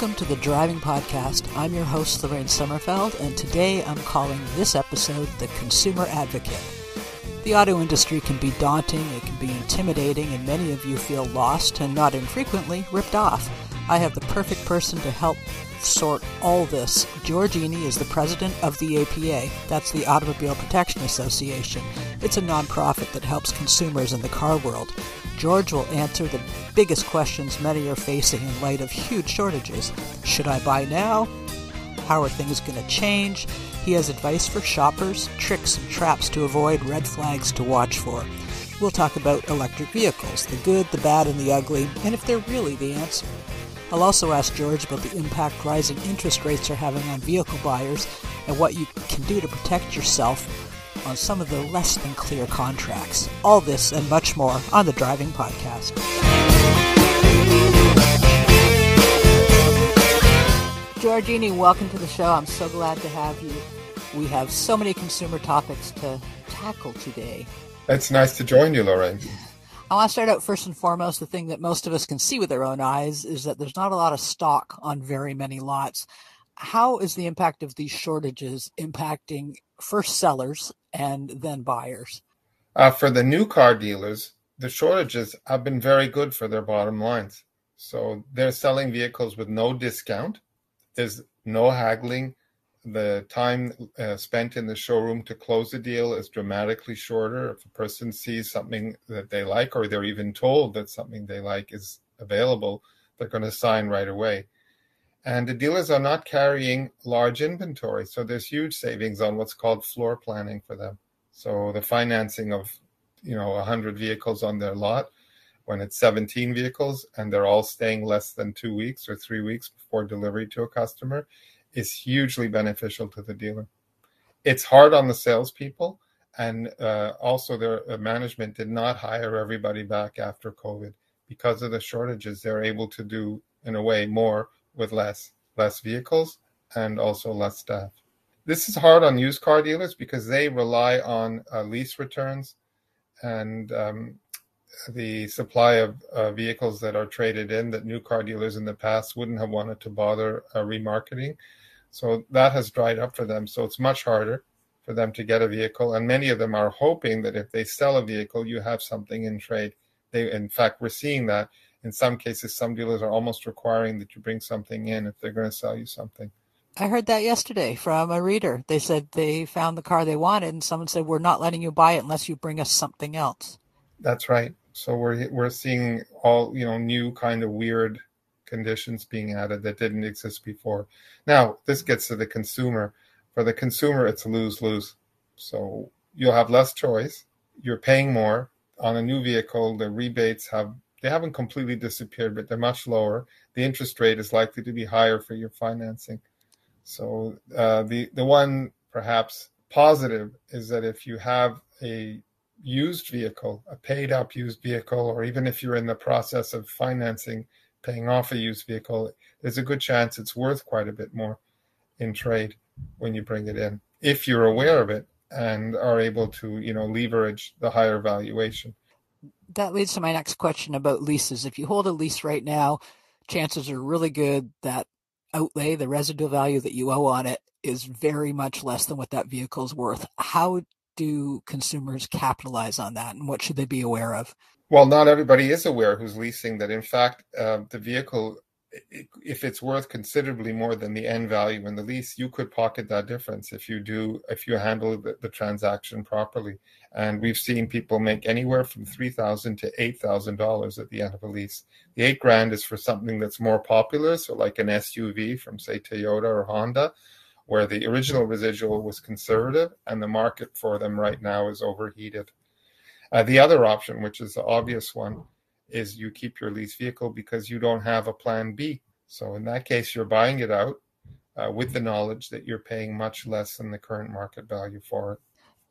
Welcome to the Driving Podcast. I'm your host, Lorraine Sommerfeld, and today I'm calling this episode The Consumer Advocate. The auto industry can be daunting, it can be intimidating, and many of you feel lost and not infrequently ripped off. I have the perfect person to help sort all this. George Iny is the president of the APA, that's the Automobile Protection Association. It's a nonprofit that helps consumers in the car world. George will answer the biggest questions many are facing in light of huge shortages. Should I buy now? How are things going to change? He has advice for shoppers, tricks and traps to avoid, red flags to watch for. We'll talk about electric vehicles, the good, the bad, and the ugly, and if they're really the answer. I'll also ask George about the impact rising interest rates are having on vehicle buyers and what you can do to protect yourself on some of the less than clear contracts. All this and much more on the Driving Podcast. George Iny, welcome to the show. I'm so glad to have you. We have so many consumer topics to tackle today. It's nice to join you, Lorraine. I want to start out first and foremost. The thing that most of us can see with our own eyes is that there's not a lot of stock on very many lots. How is the impact of these shortages impacting first sellers and then buyers? Uh, for the new car dealers, the shortages have been very good for their bottom lines. So they're selling vehicles with no discount. There's no haggling. The time uh, spent in the showroom to close a deal is dramatically shorter. If a person sees something that they like, or they're even told that something they like is available, they're going to sign right away and the dealers are not carrying large inventory so there's huge savings on what's called floor planning for them. So the financing of you know 100 vehicles on their lot when it's 17 vehicles and they're all staying less than two weeks or three weeks before delivery to a customer is hugely beneficial to the dealer. It's hard on the salespeople and uh, also their uh, management did not hire everybody back after covid. Because of the shortages they're able to do in a way more with less less vehicles and also less staff. This is hard on used car dealers because they rely on uh, lease returns and um, the supply of uh, vehicles that are traded in that new car dealers in the past wouldn't have wanted to bother uh, remarketing. So that has dried up for them. So it's much harder for them to get a vehicle. And many of them are hoping that if they sell a vehicle, you have something in trade. They, in fact, we're seeing that in some cases, some dealers are almost requiring that you bring something in if they're going to sell you something. I heard that yesterday from a reader. They said they found the car they wanted, and someone said, "We're not letting you buy it unless you bring us something else." That's right. So we're we're seeing all you know new kind of weird conditions being added that didn't exist before. Now this gets to the consumer. For the consumer, it's lose lose. So you'll have less choice. You're paying more on a new vehicle. The rebates have they haven't completely disappeared, but they're much lower. The interest rate is likely to be higher for your financing. So uh, the the one perhaps positive is that if you have a used vehicle, a paid up used vehicle, or even if you're in the process of financing, paying off a used vehicle, there's a good chance it's worth quite a bit more in trade when you bring it in, if you're aware of it and are able to, you know, leverage the higher valuation that leads to my next question about leases. If you hold a lease right now, chances are really good that outlay, the residual value that you owe on it, is very much less than what that vehicle is worth. How do consumers capitalize on that, and what should they be aware of? Well, not everybody is aware who's leasing that. In fact, uh, the vehicle if it's worth considerably more than the end value in the lease, you could pocket that difference if you do if you handle the, the transaction properly. And we've seen people make anywhere from three thousand to eight thousand dollars at the end of a lease. The eight grand is for something that's more popular, so like an SUV from say Toyota or Honda, where the original residual was conservative and the market for them right now is overheated. Uh, the other option, which is the obvious one, is you keep your lease vehicle because you don't have a plan B. So in that case, you're buying it out uh, with the knowledge that you're paying much less than the current market value for it.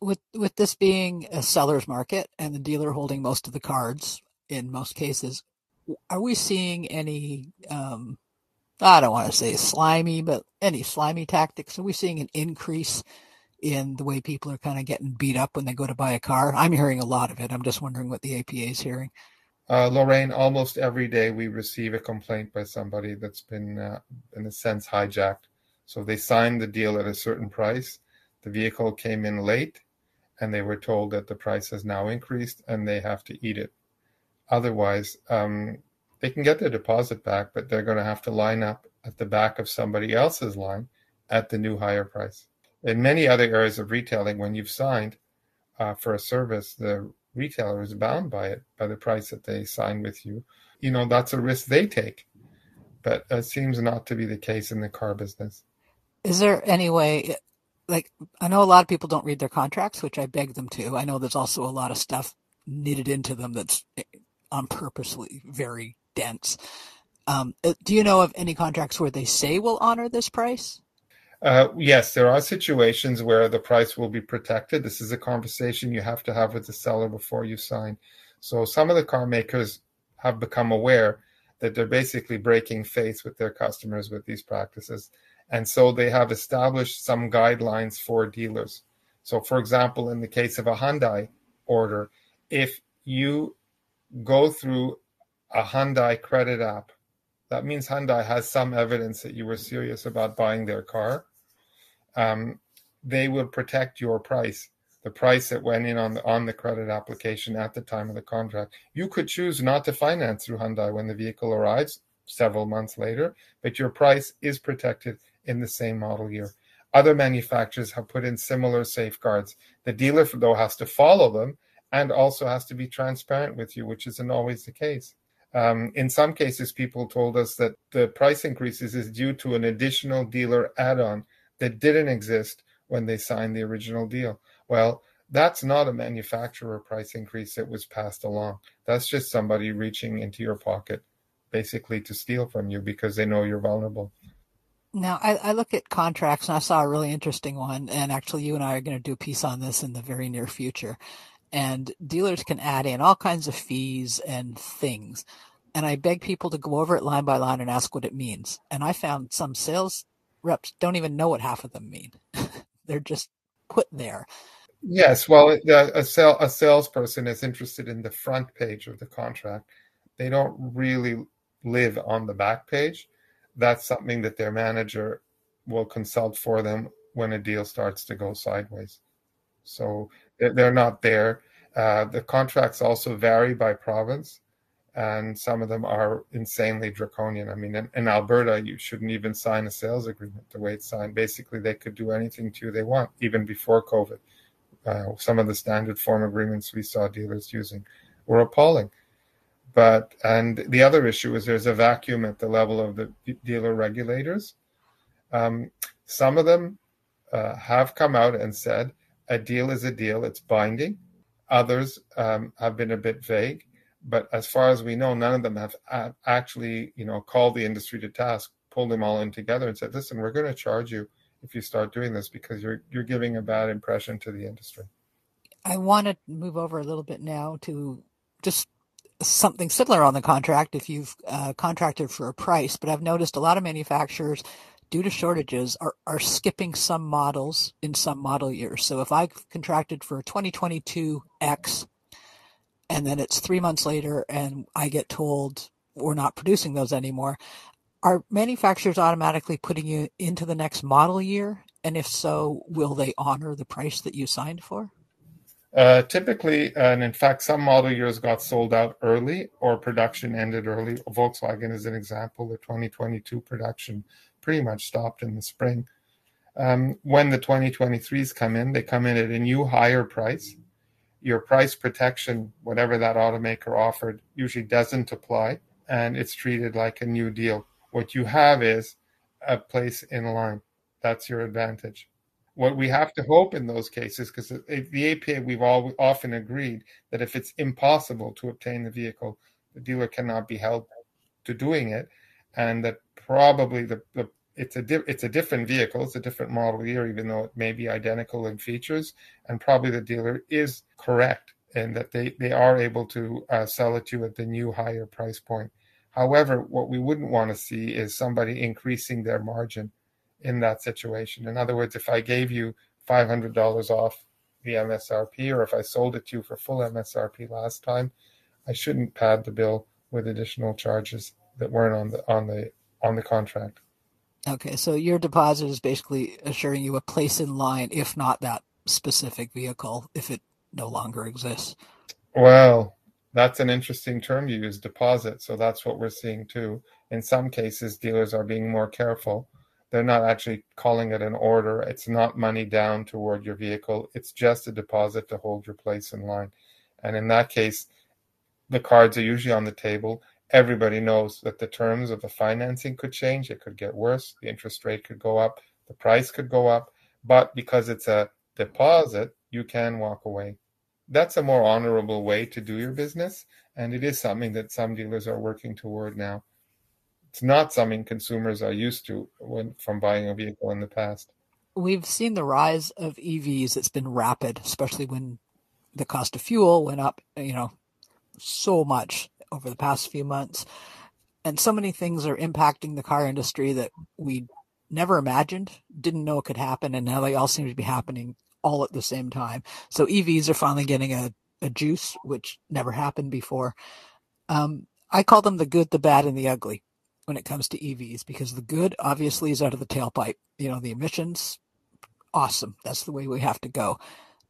With with this being a seller's market and the dealer holding most of the cards in most cases, are we seeing any? Um, I don't want to say slimy, but any slimy tactics? Are we seeing an increase in the way people are kind of getting beat up when they go to buy a car? I'm hearing a lot of it. I'm just wondering what the APA is hearing. Uh, Lorraine, almost every day we receive a complaint by somebody that's been, uh, in a sense, hijacked. So they signed the deal at a certain price. The vehicle came in late, and they were told that the price has now increased and they have to eat it. Otherwise, um, they can get their deposit back, but they're going to have to line up at the back of somebody else's line at the new higher price. In many other areas of retailing, when you've signed uh, for a service, the retailer is bound by it, by the price that they sign with you. You know, that's a risk they take. But it seems not to be the case in the car business. Is there any way, like, I know a lot of people don't read their contracts, which I beg them to. I know there's also a lot of stuff knitted into them that's eh, on purposely very dense. Um, uh, do you know of any contracts where they say will honor this price? Uh, yes, there are situations where the price will be protected. This is a conversation you have to have with the seller before you sign. So some of the car makers have become aware that they're basically breaking faith with their customers with these practices. And so they have established some guidelines for dealers. So, for example, in the case of a Hyundai order, if you go through a Hyundai credit app, that means Hyundai has some evidence that you were serious about buying their car um, they will protect your price, the price that went in on the on the credit application at the time of the contract. You could choose not to finance through Hyundai when the vehicle arrives several months later, but your price is protected in the same model year. Other manufacturers have put in similar safeguards. The dealer, though, has to follow them and also has to be transparent with you, which isn't always the case. Um, in some cases, people told us that the price increases is due to an additional dealer add on that didn't exist when they signed the original deal. Well, that's not a manufacturer price increase that was passed along. That's just somebody reaching into your pocket basically to steal from you because they know you're vulnerable. Now, I, I, look at contracts and I saw a really interesting one. And actually, you and I are going to do a piece on this in the very near future. And dealers can add in all kinds of fees and things. And I beg people to go over it line by line and ask what it means. And I found some sales reps don't even know what half of them mean. They're just put there. Yes, well, a, sale, a salesperson is interested in the front page of the contract. They don't really live on the back page. That's something that their manager will consult for them when a deal starts to go sideways. So they're not there. Uh, the contracts also vary by province and some of them are insanely draconian. I mean, in, in, Alberta, you shouldn't even sign a sales agreement the way it's signed. Basically, they could do anything to you they want, even before COVID. Uh, some of the standard form agreements we saw dealers using were appalling. But and the other issue is there's a vacuum at the level of the dealer regulators. Um, some of them uh, have come out and said a deal is a deal; it's binding. Others um, have been a bit vague but as far as we know, none of them have actually, you know, called the industry to task, pulled them all in together, and said, "Listen, we're going to charge you if you start doing this because you're you're giving a bad impression to the industry." I want to move over a little bit now to just something similar on the contract if you've uh, contracted for a price, but I've noticed a lot of manufacturers due to shortages are, are skipping some models in some model years. So if I've contracted for a 2022 X and then it's three months later and I get told we're not producing those anymore. Are manufacturers automatically putting you into the next model year? And if so, will they honor the price that you signed for? Uh, typically, and in fact, some model years got sold out early or production ended early. Volkswagen is an example. The 2022 production pretty much stopped in the spring. Um, when the 2023s come in, they come in at a new higher price your price protection, whatever that automaker offered, usually doesn't apply and it's treated like a new deal. What you have is a place in line. That's your advantage. What we have to hope in those cases, because the APA, we've all often agreed that if it's impossible to obtain the vehicle, the dealer cannot be held to doing it, and that probably the, the it's a di- it's a different vehicle, it's a different model year, even though it may be identical in features, and probably the dealer is correct in that they they are able to uh, sell it to you at the new higher price point. However, what we wouldn't want to see is somebody increasing their margin in that situation. In other words, if I gave you five hundred dollars off the MSRP, or if I sold it to you for full MSRP last time, I shouldn't pad the bill with additional charges that weren't on the on the on the contract. Okay, so your deposit is basically assuring you a place in line, if not that specific vehicle, if it no longer exists. Well, that's an interesting term you use, deposit. So that's what we're seeing too. In some cases, dealers are being more careful. They're not actually calling it an order. It's not money down toward your vehicle. It's just a deposit to hold your place in line. And in that case, the cards are usually on the table. Everybody knows that the terms of the financing could change. It could get worse. The interest rate could go up. The price could go up. But because it's a deposit, you can walk away that's a more honorable way to do your business. And it is something that some dealers are working toward now. It's not something consumers are used to when from buying a vehicle in the past. We've seen the rise of EVs. It's been rapid, especially when the cost of fuel went up, you know, so much over the past few months. And so many things are impacting the car industry that we never imagined, didn't know it could happen, and now they all seem to be happening all at the same time. So EVs are finally getting a, a juice, which never happened before. Um, I call them the good, the bad, and the ugly when it comes to EVs because the good obviously is out of the tailpipe. You know, the emissions, awesome. That's the way we have to go.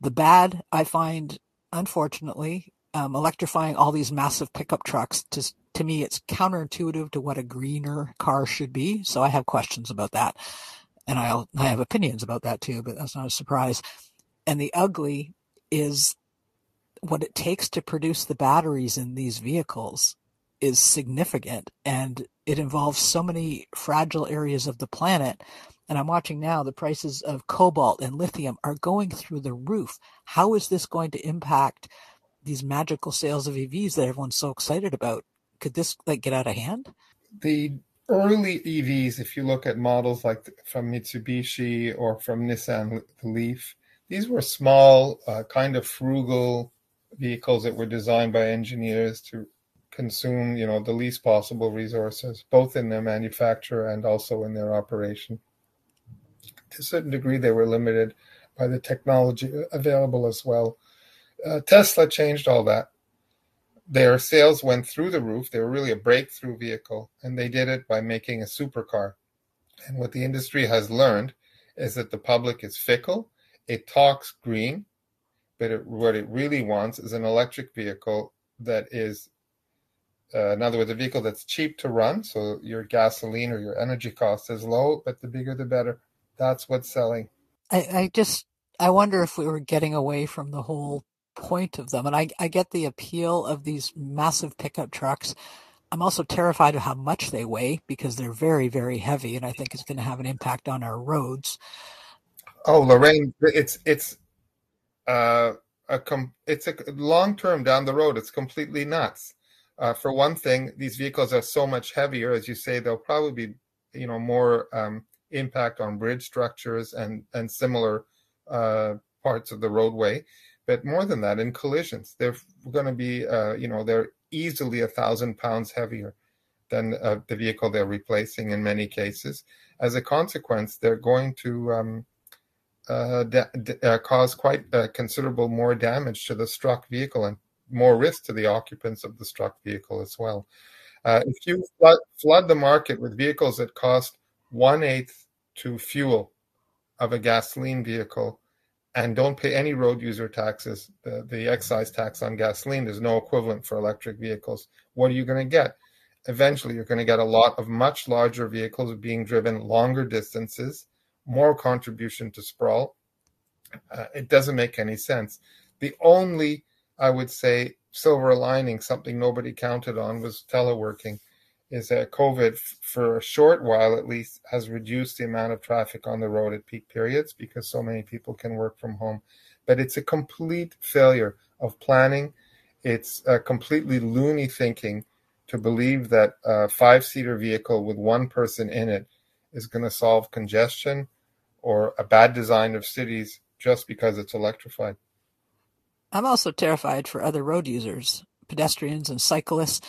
The bad, I find, unfortunately, um, electrifying all these massive pickup trucks to to me it's counterintuitive to what a greener car should be so i have questions about that and i I have opinions about that too, but that's not a surprise. And the ugly is what it takes to produce the batteries in these vehicles is significant and it involves so many fragile areas of the planet. And I'm watching now the prices of cobalt and lithium are going through the roof. How is this going to impact these magical sales of EVs that everyone's so excited about? Could this like get out of hand? The early EVs, if you look at models like from Mitsubishi or from Nissan Leaf, these were small, uh, kind of frugal vehicles that were designed by engineers to consume, you know, the least possible resources, both in their manufacture and also in their operation. To a certain degree, they were limited by the technology available as well. Uh, Tesla changed all that their sales went through the roof. They were really a breakthrough vehicle, and they did it by making a supercar. And what the industry has learned is that the public is fickle. It talks green, but it, what it really wants is an electric vehicle that is, uh, in other words, a vehicle that's cheap to run. So your gasoline or your energy cost is low, but the bigger the better. That's what's selling. I, I just I wonder if we were getting away from the whole point of them. And I, I get the appeal of these massive pickup trucks. I'm also terrified of how much they weigh because they're very, very heavy, and I think it's going to have an impact on our roads. Oh, Lorraine, it's it's uh, a com- it's a long term down the road. It's completely nuts. Uh, for one thing, these vehicles are so much heavier, as you say. They'll probably be, you know, more um, impact on bridge structures and and similar uh, parts of the roadway. But more than that, in collisions, they're going to be, uh, you know, they're easily a thousand pounds heavier than uh, the vehicle they're replacing in many cases. As a consequence, they're going to um, uh, da- uh, cause quite considerable more damage to the struck vehicle and more risk to the occupants of the struck vehicle as well. Uh, if you flood, flood the market with vehicles that cost one eighth to fuel of a gasoline vehicle, and don't pay any road user taxes, the, the excise tax on gasoline, there's no equivalent for electric vehicles. What are you going to get? Eventually, you're going to get a lot of much larger vehicles being driven longer distances, more contribution to sprawl. Uh, it doesn't make any sense. The only, I would say, silver lining, something nobody counted on, was teleworking is that COVID, for a short while at least, has reduced the amount of traffic on the road at peak periods because so many people can work from home. But it's a complete failure of planning. It's a completely loony thinking to believe that a five seater vehicle with one person in it is going to solve congestion or a bad design of cities just because it's electrified. I'm also terrified for other road users, pedestrians and cyclists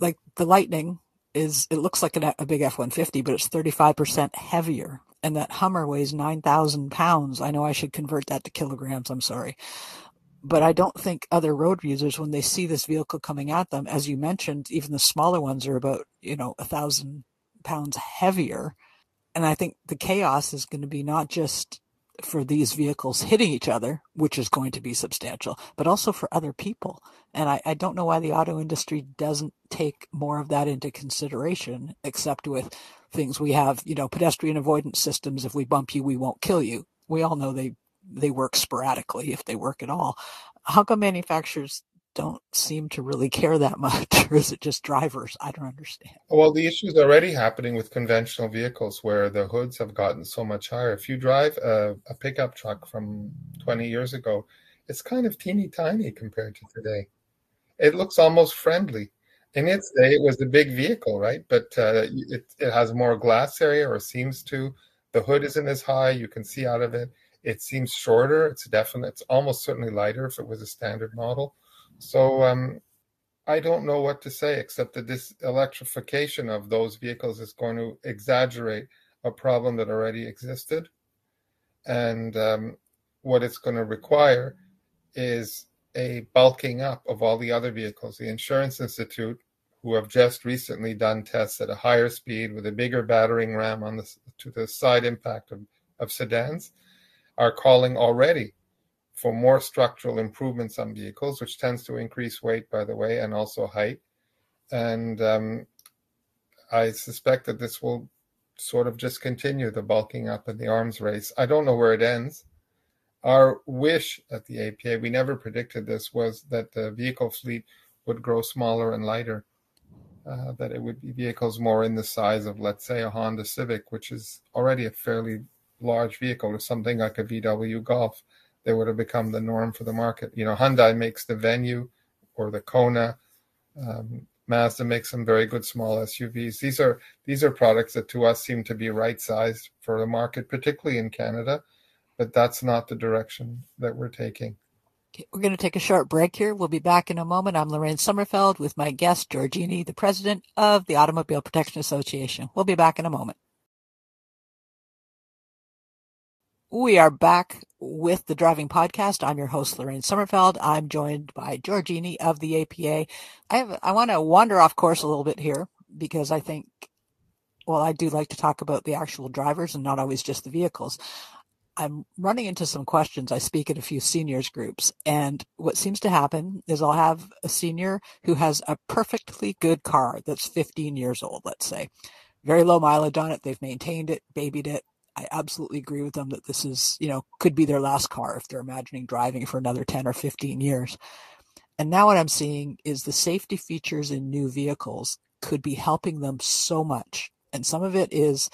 like the Lightning is it looks like a, a big F-150, but it's 35% heavier. And that Hummer weighs 9,000 pounds. I know I should convert that to kilograms. I'm sorry. but I don't think other road users, when they see this vehicle coming at them, as you mentioned, even the smaller ones are about, you know, a thousand pounds heavier. And I think the chaos is going to be not just for these vehicles hitting each other, which is going to be substantial, but also for other people. And I, I, don't know why the auto industry doesn't take more of that into consideration, except with things we have, you know, pedestrian avoidance systems. If we bump you, we won't kill you. We all know they they work sporadically if they work at all. How come manufacturers don't seem to really care that much, or is it just drivers? I don't understand. Well, the issue is already happening with conventional vehicles where the hoods have gotten so much higher. If you drive a, a pickup truck from 20 years ago, it's kind of teeny tiny compared to today. It looks almost friendly. In its day, it was a big vehicle, right? But uh, it, it has more glass area, or seems to. The hood isn't as high. You can see out of it. It seems shorter. It's definitely, it's almost certainly lighter if it was a standard model so um, I don't know what to say except that this electrification of those vehicles is going to exaggerate a problem that already existed. And um, what it's going to require is a bulking up of all the other vehicles. The Insurance Institute, who have just recently done tests at a higher speed with a bigger battering ram on the to the side impact of, of sedans, are calling already for more structural improvements on vehicles, which tends to increase weight, by the way, and also height. And um, I suspect that this will sort of just continue the bulking up and the arms race. I don't know where it ends. Our wish at the APA, we never predicted this, was that the vehicle fleet would grow smaller and lighter. Uh, that it would be vehicles more in the size of, let's say, a Honda Civic, which is already a fairly large vehicle, or something like a VW Golf they would have become the norm for the market. You know, Hyundai makes the Venue or the Kona. Um, Mazda makes some very good small SUVs. These are these are products that to us seem to be right sized for the market, particularly in Canada, but that's not the direction that we're taking. we're going to take a short break here. We'll be back in a moment. I'm Lorraine Sommerfeld with my guest, George Iny, the president of the Automobile Protection Association. We'll be back in a moment. We are back with the Driving Podcast. I'm your host, Lorraine Sommerfeld. I'm joined by George Iny of the APA. I have, I want to wander off course a little bit here because I think, well, I do like to talk about the actual drivers and not always just the vehicles. I'm running into some questions. I speak at a few seniors groups and what seems to happen is I'll have a senior who has a perfectly good car that's 15 years old, let's say. Very low mileage on it. They've maintained it, babied it, I absolutely agree with them that this is, you know, could be their last car if they're imagining driving for another 10 or 15 years. And now what I'm seeing is the safety features in new vehicles could be helping them so much. And some of it is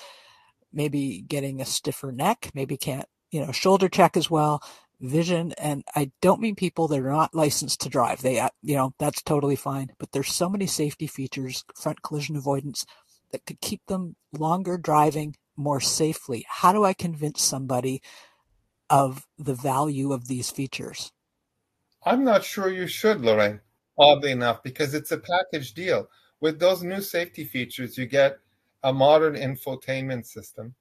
maybe getting a stiffer neck, maybe can't, you know, shoulder check as well, vision. And I don't mean people that are not licensed to drive. They, uh, you know, that's totally fine. But there's so many safety features, front collision avoidance that could keep them longer driving more safely? How do I convince somebody of the value of these features? I'm not sure you should, Lorraine, oddly enough, because it's a package deal. With those new safety features, you get a modern infotainment system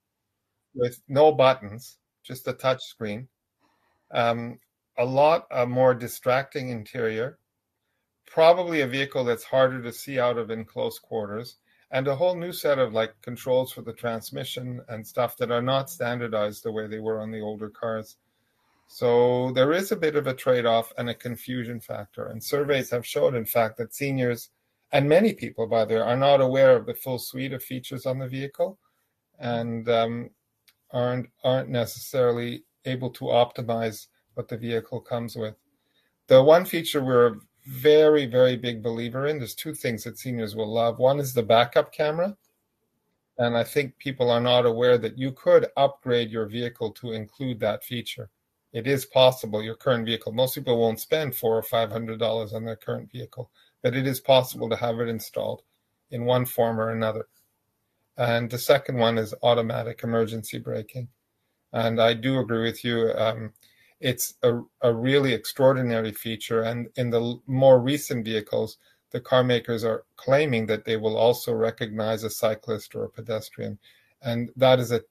with no buttons, just a touch screen, um, a lot a more distracting interior, probably a vehicle that's harder to see out of in close quarters, and a whole new set of like controls for the transmission and stuff that are not standardized the way they were on the older cars. So there is a bit of a trade off and a confusion factor. And surveys have showed, in fact, that seniors and many people, by the way, are not aware of the full suite of features on the vehicle and um, aren't aren't necessarily able to optimize what the vehicle comes with. The one feature we're very, very big believer in. There's two things that seniors will love. One is the backup camera. And I think people are not aware that you could upgrade your vehicle to include that feature. It is possible, your current vehicle. Most people won't spend four or five hundred dollars on their current vehicle, but it is possible to have it installed in one form or another. And the second one is automatic emergency braking. And I do agree with you. Um, it's a, a really extraordinary feature. And in the more recent vehicles, the car makers are claiming that they will also recognize a cyclist or a pedestrian. And that is a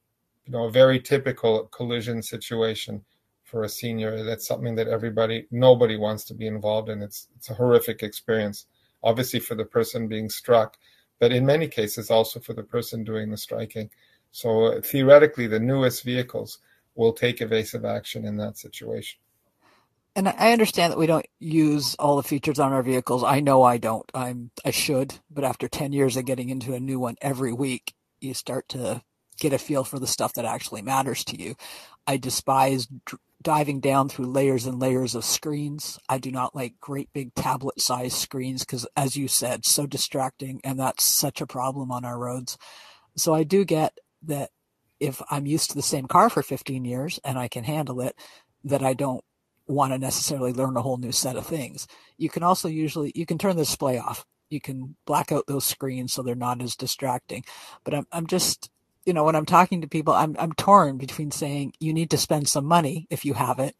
you know a very typical collision situation for a senior. That's something that everybody, nobody wants to be involved in. It's it's a horrific experience, obviously for the person being struck, but in many cases also for the person doing the striking. So uh, theoretically, the newest vehicles will take evasive action in that situation. And I understand that we don't use all the features on our vehicles. I know I don't. I'm I should, but after 10 years of getting into a new one every week, you start to get a feel for the stuff that actually matters to you. I despise diving down through layers and layers of screens. I do not like great big tablet sized screens because, as you said, so distracting, and that's such a problem on our roads. So I do get that if I'm used to the same car for 15 years and I can handle it, that I don't want to necessarily learn a whole new set of things. You can also usually you can turn the display off. You can black out those screens so they're not as distracting. But I'm I'm just you know, when I'm talking to people, I'm I'm torn between saying you need to spend some money if you have it,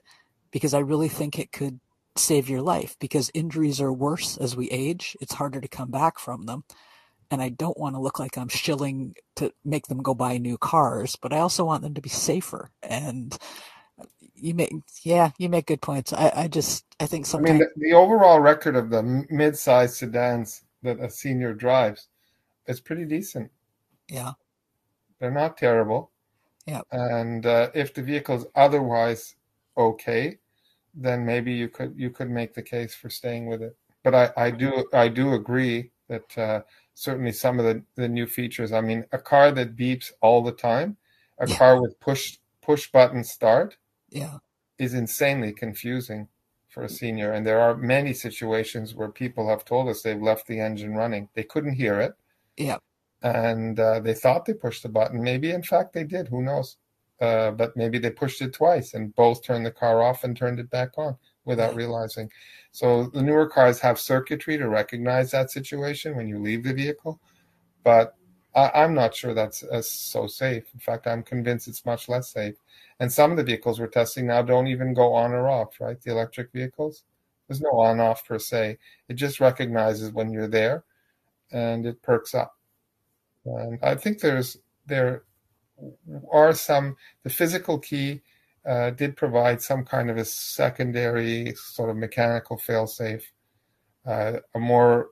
because I really think it could save your life because injuries are worse as we age. It's harder to come back from them. And I don't want to look like I'm shilling to make them go buy new cars, but I also want them to be safer. And you make, yeah, you make good points. I, I just, I think sometimes. I mean, the, the overall record of the mid-sized sedans that a senior drives is pretty decent. Yeah. They're not terrible. Yeah. And uh, if the vehicle's otherwise okay, then maybe you could you could make the case for staying with it. But I, I do I do agree that uh, certainly some of the, the new features. I mean, a car that beeps all the time, a yeah. car with push push button start, yeah, is insanely confusing for a senior. And there are many situations where people have told us they've left the engine running. They couldn't hear it. Yeah and uh, they thought they pushed the button. Maybe, in fact, they did. Who knows? Uh, but maybe they pushed it twice and both turned the car off and turned it back on without realizing. So the newer cars have circuitry to recognize that situation when you leave the vehicle, but I, am not sure that's uh, so safe. In fact, I'm convinced it's much less safe. And some of the vehicles we're testing now don't even go on or off. Right, the electric vehicles. There's no on off per se. It just recognizes when you're there, and it perks up. And I think there's there are some the physical key uh, did provide some kind of a secondary sort of mechanical failsafe, uh, a more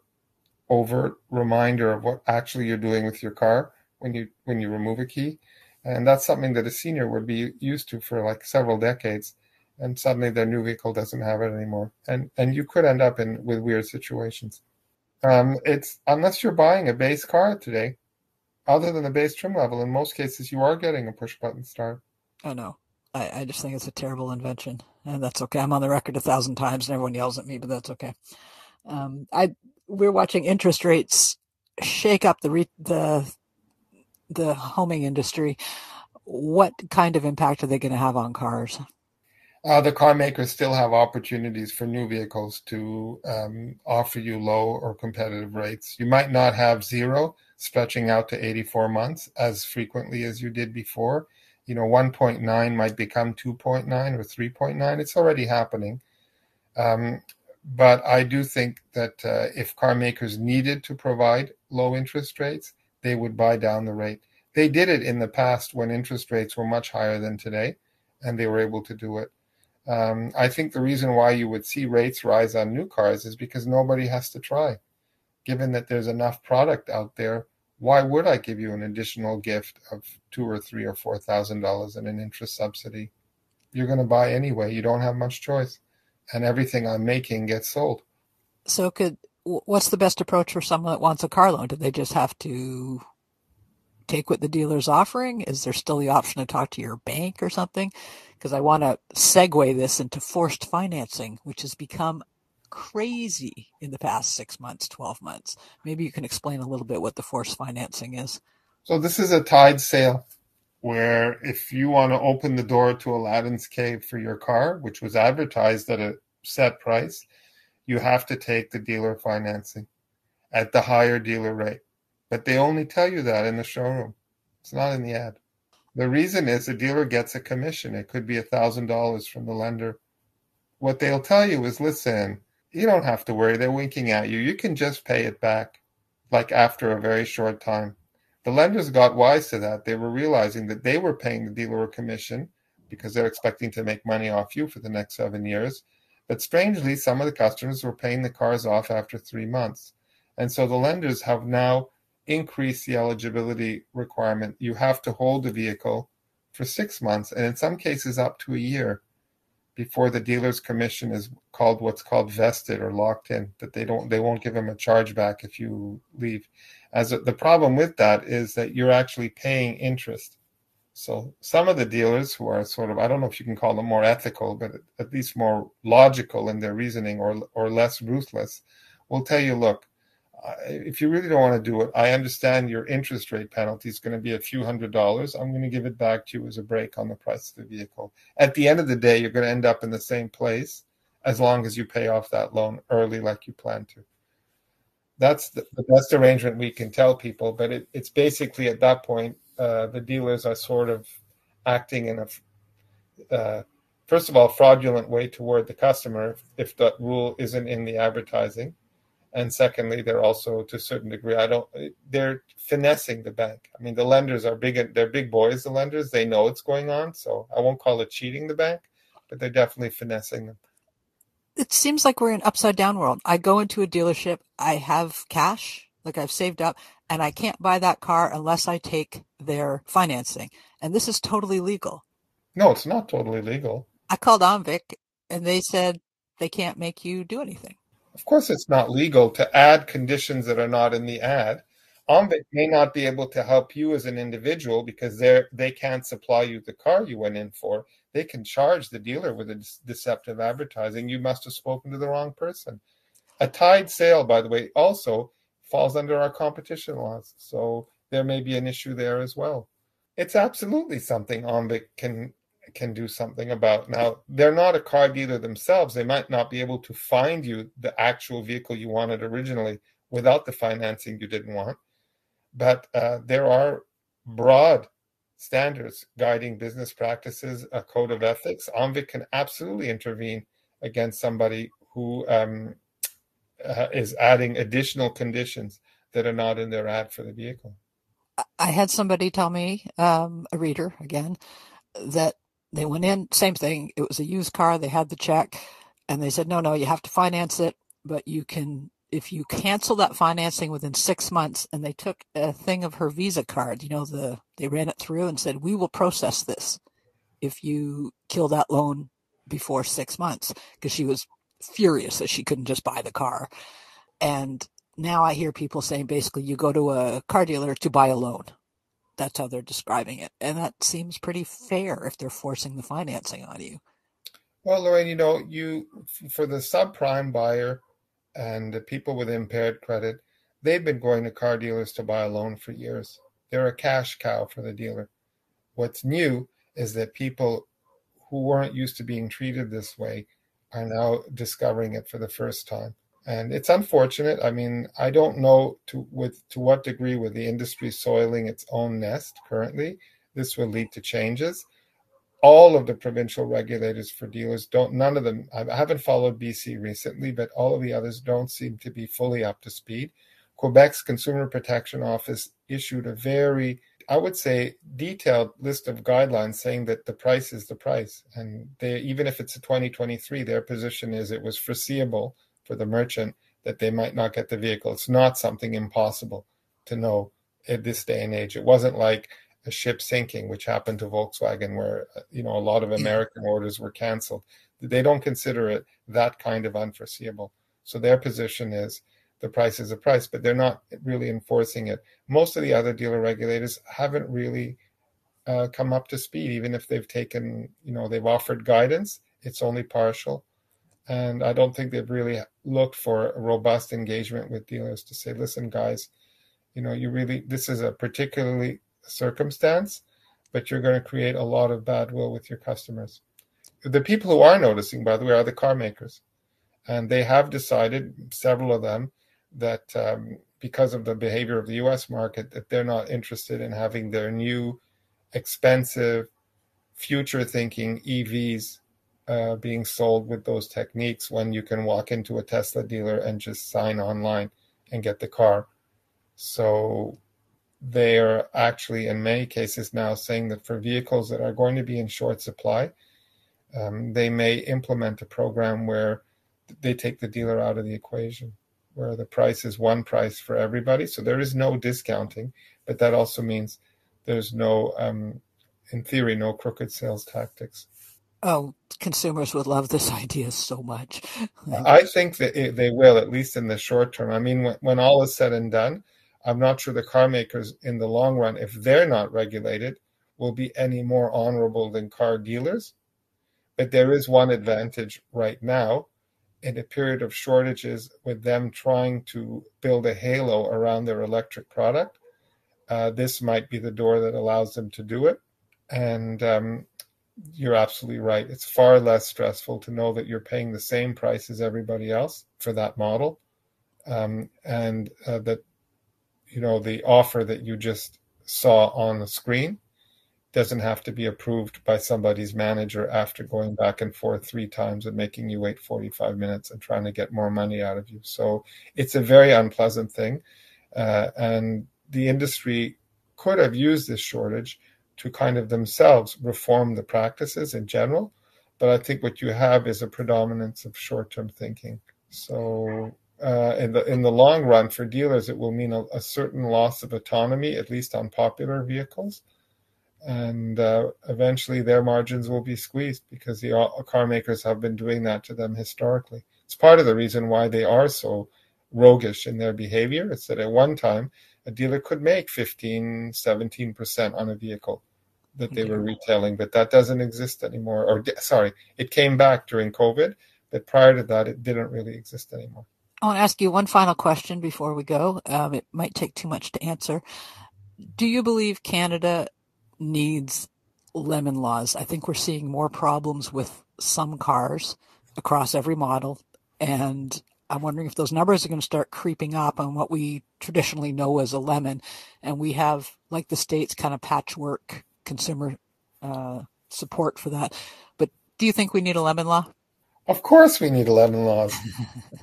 overt reminder of what actually you're doing with your car when you when you remove a key, and that's something that a senior would be used to for like several decades, and suddenly their new vehicle doesn't have it anymore, and and you could end up in with weird situations. Um, it's unless you're buying a base car today, other than the base trim level, in most cases, you are getting a push button start. I know. I, I just think it's a terrible invention, and that's okay. I'm on the record a thousand times, and everyone yells at me, but that's okay. Um, I we're watching interest rates shake up the re, the the homing industry. What kind of impact are they going to have on cars? Uh, the car makers still have opportunities for new vehicles to um, offer you low or competitive rates. You might not have zero, stretching out to 84 months as frequently as you did before. You know, 1.9 might become 2.9 or 3.9. It's already happening. Um, but I do think that uh, if car makers needed to provide low interest rates, they would buy down the rate. They did it in the past when interest rates were much higher than today, and they were able to do it. Um, I think the reason why you would see rates rise on new cars is because nobody has to try given that there's enough product out there, why would I give you an additional gift of two or three or four thousand dollars in an interest subsidy? You're going to buy anyway. You don't have much choice, and everything I'm making gets sold. So, could what's the best approach for someone that wants a car loan? Do they just have to take what the dealer's offering? Is there still the option to talk to your bank or something? Because I want to segue this into forced financing, which has become crazy in the past six months, 12 months. Maybe you can explain a little bit what the force financing is. So, this is a tied sale where if you want to open the door to Aladdin's cave for your car, which was advertised at a set price, you have to take the dealer financing at the higher dealer rate. But they only tell you that in the showroom, it's not in the ad. The reason is the dealer gets a commission. It could be $1,000 from the lender. What they'll tell you is listen, you don't have to worry. They're winking at you. You can just pay it back, like after a very short time. The lenders got wise to that. They were realizing that they were paying the dealer a commission, because they're expecting to make money off you for the next seven years. But strangely, some of the customers were paying the cars off after three months. And so the lenders have now increased the eligibility requirement. You have to hold the vehicle for six months, and in some cases, up to a year before the dealer's commission is called what's called vested or locked in that they don't they won't give them a chargeback if you leave. As a, the problem with that is that you're actually paying interest. So some of the dealers who are sort of i don't know if you can call them more ethical but at least more logical in their reasoning or or less ruthless will tell you look if you really don't want to do it, I understand your interest rate penalty is going to be a few hundred dollars. I'm going to give it back to you as a break on the price of the vehicle. At the end of the day, you're going to end up in the same place as long as you pay off that loan early like you plan to. That's the, the best arrangement we can tell people, but it, it's basically at that point, uh, the dealers are sort of acting in a, uh, first of all, fraudulent way toward the customer if that rule isn't in the advertising and secondly they're also to a certain degree i don't they're finessing the bank. I mean the lenders are big they're big boys the lenders. They know what's going on so i won't call it cheating the bank but they're definitely finessing them. It seems like we're in upside down world. I go into a dealership i have cash like i've saved up and i can't buy that car unless i take their financing. And this is totally legal. No it's not totally legal. I called Omvic and they said they can't make you do anything of course, it's not legal to add conditions that are not in the ad. Omvic may not be able to help you as an individual because they they can't supply you the car you went in for. They can charge the dealer with a deceptive advertising. You must have spoken to the wrong person. A tied sale, by the way, also falls under our competition laws, so there may be an issue there as well. It's absolutely something Omvic can can do something about. Now, they're not a car dealer themselves. They might not be able to find you the actual vehicle you wanted originally without the financing you didn't want. But uh, there are broad standards guiding business practices, a code of ethics. Omvic can absolutely intervene against somebody who um, uh, is adding additional conditions that are not in their ad for the vehicle. I had somebody tell me, um, a reader again, that they went in, same thing. It was a used car. They had the check and they said, no, no, you have to finance it, but you can, if you cancel that financing within six months and they took a thing of her Visa card, you know, the, they ran it through and said, we will process this if you kill that loan before six months because she was furious that she couldn't just buy the car. And now I hear people saying basically you go to a car dealer to buy a loan that's how they're describing it. And that seems pretty fair if they're forcing the financing on you. Well, Lorraine, you know, you for the subprime buyer and the people with impaired credit, they've been going to car dealers to buy a loan for years. They're a cash cow for the dealer. What's new is that people who weren't used to being treated this way are now discovering it for the first time and it's unfortunate. I mean, I don't know to with to what degree with the industry soiling its own nest currently, this will lead to changes. All of the provincial regulators for dealers don't. None of them. I haven't followed BC recently, but all of the others don't seem to be fully up to speed. Quebec's Consumer Protection Office issued a very, I would say, detailed list of guidelines saying that the price is the price, and they even if it's a 2023, their position is it was foreseeable for the merchant that they might not get the vehicle. It's not something impossible to know at this day and age. It wasn't like a ship sinking, which happened to Volkswagen, where you know a lot of American orders were canceled. They don't consider it that kind of unforeseeable. So their position is the price is a price, but they're not really enforcing it. Most of the other dealer regulators haven't really uh, come up to speed, even if they've taken, you know, they've offered guidance. It's only partial. And I don't think they've really looked for a robust engagement with dealers to say, listen, guys, you know, you really, this is a particularly circumstance, but you're going to create a lot of bad will with your customers. The people who are noticing, by the way, are the car makers. And they have decided, several of them, that um, because of the behavior of the US market, that they're not interested in having their new, expensive, future thinking EVs uh, being sold with those techniques when you can walk into a Tesla dealer and just sign online and get the car. So they are actually, in many cases, now saying that for vehicles that are going to be in short supply, um, they may implement a program where they take the dealer out of the equation, where the price is one price for everybody. So there is no discounting, but that also means there's no, um, in theory, no crooked sales tactics. Oh, consumers would love this idea so much. I think that it, they will, at least in the short term. I mean, when, when all is said and done, I'm not sure the car makers in the long run, if they're not regulated, will be any more honorable than car dealers. But there is one advantage right now in a period of shortages with them trying to build a halo around their electric product. Uh, this might be the door that allows them to do it. And um, you're absolutely right. It's far less stressful to know that you're paying the same price as everybody else for that model. Um, and uh, that you know the offer that you just saw on the screen doesn't have to be approved by somebody's manager after going back and forth three times and making you wait 45 minutes and trying to get more money out of you. So it's a very unpleasant thing. Uh, and the industry could have used this shortage to kind of themselves reform the practices in general. But I think what you have is a predominance of short term thinking. So uh, in the in the long run for dealers, it will mean a, a certain loss of autonomy, at least on popular vehicles, and uh, eventually their margins will be squeezed because the uh, car makers have been doing that to them historically. It's part of the reason why they are so roguish in their behavior. It's that at one time a dealer could make 15, 17% on a vehicle that they were retailing, but that doesn't exist anymore. Or sorry, it came back during COVID, but prior to that, it didn't really exist anymore. I want to ask you one final question before we go. Um, it might take too much to answer. Do you believe Canada needs lemon laws? I think we're seeing more problems with some cars across every model. And I'm wondering if those numbers are going to start creeping up on what we traditionally know as a lemon. And we have, like the States, kind of patchwork consumer uh, support for that. But do you think we need a lemon law? Of course, we need lemon laws.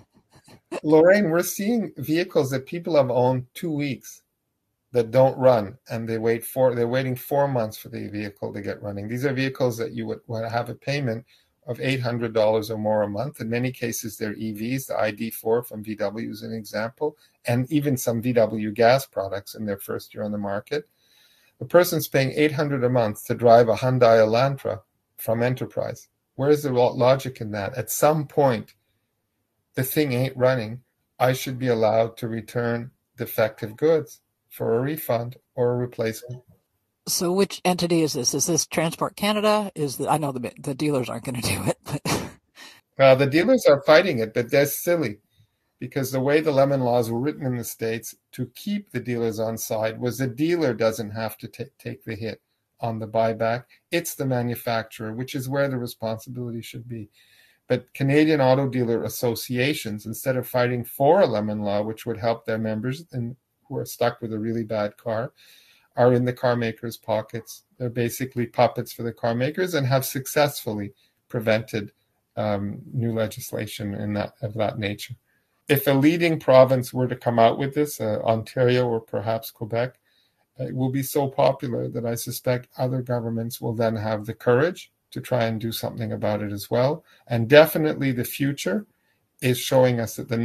Lorraine, we're seeing vehicles that people have owned two weeks that don't run, and they wait for they're waiting four months for the vehicle to get running. These are vehicles that you would, would have a payment of eight hundred dollars or more a month. In many cases, they're EVs. The ID4 from VW is an example, and even some VW gas products in their first year on the market. The person's paying eight hundred a month to drive a Hyundai Elantra from Enterprise. Where is the logic in that? At some point, the thing ain't running, I should be allowed to return defective goods for a refund or a replacement. So, which entity is this? Is this Transport Canada? Is the, I know the the dealers aren't going to do it. But. Well, the dealers are fighting it, but they're silly because the way the lemon laws were written in the states to keep the dealers on side was the dealer doesn't have to t- take the hit on the buyback; it's the manufacturer, which is where the responsibility should be. But Canadian auto dealer associations, instead of fighting for a lemon law, which would help their members and who are stuck with a really bad car, are in the car makers' pockets. They're basically puppets for the car makers and have successfully prevented um, new legislation in that of that nature. If a leading province were to come out with this, uh, Ontario or perhaps Quebec, it will be so popular that I suspect other governments will then have the courage to try and do something about it as well. And definitely the future is showing us that the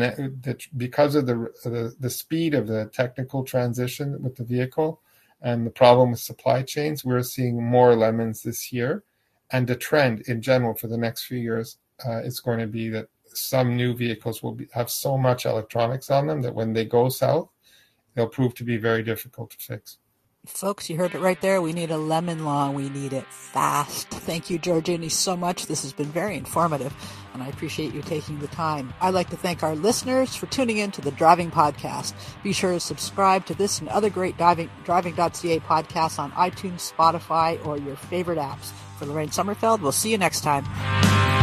that because of the, the the speed of the technical transition with the vehicle and the problem with supply chains, we're seeing more lemons this year. And the trend in general for the next few years uh, is going to be that some new vehicles will be, have so much electronics on them that when they go south, they'll prove to be very difficult to fix. Folks, you heard it right there. We need a lemon law. We need it fast. Thank you, George Iny, so much. This has been very informative, and I appreciate you taking the time. I'd like to thank our listeners for tuning in to the Driving Podcast. Be sure to subscribe to this and other great driving, driving.ca podcasts on iTunes, Spotify, or your favorite apps. For Lorraine Sommerfeld, we'll see you next time.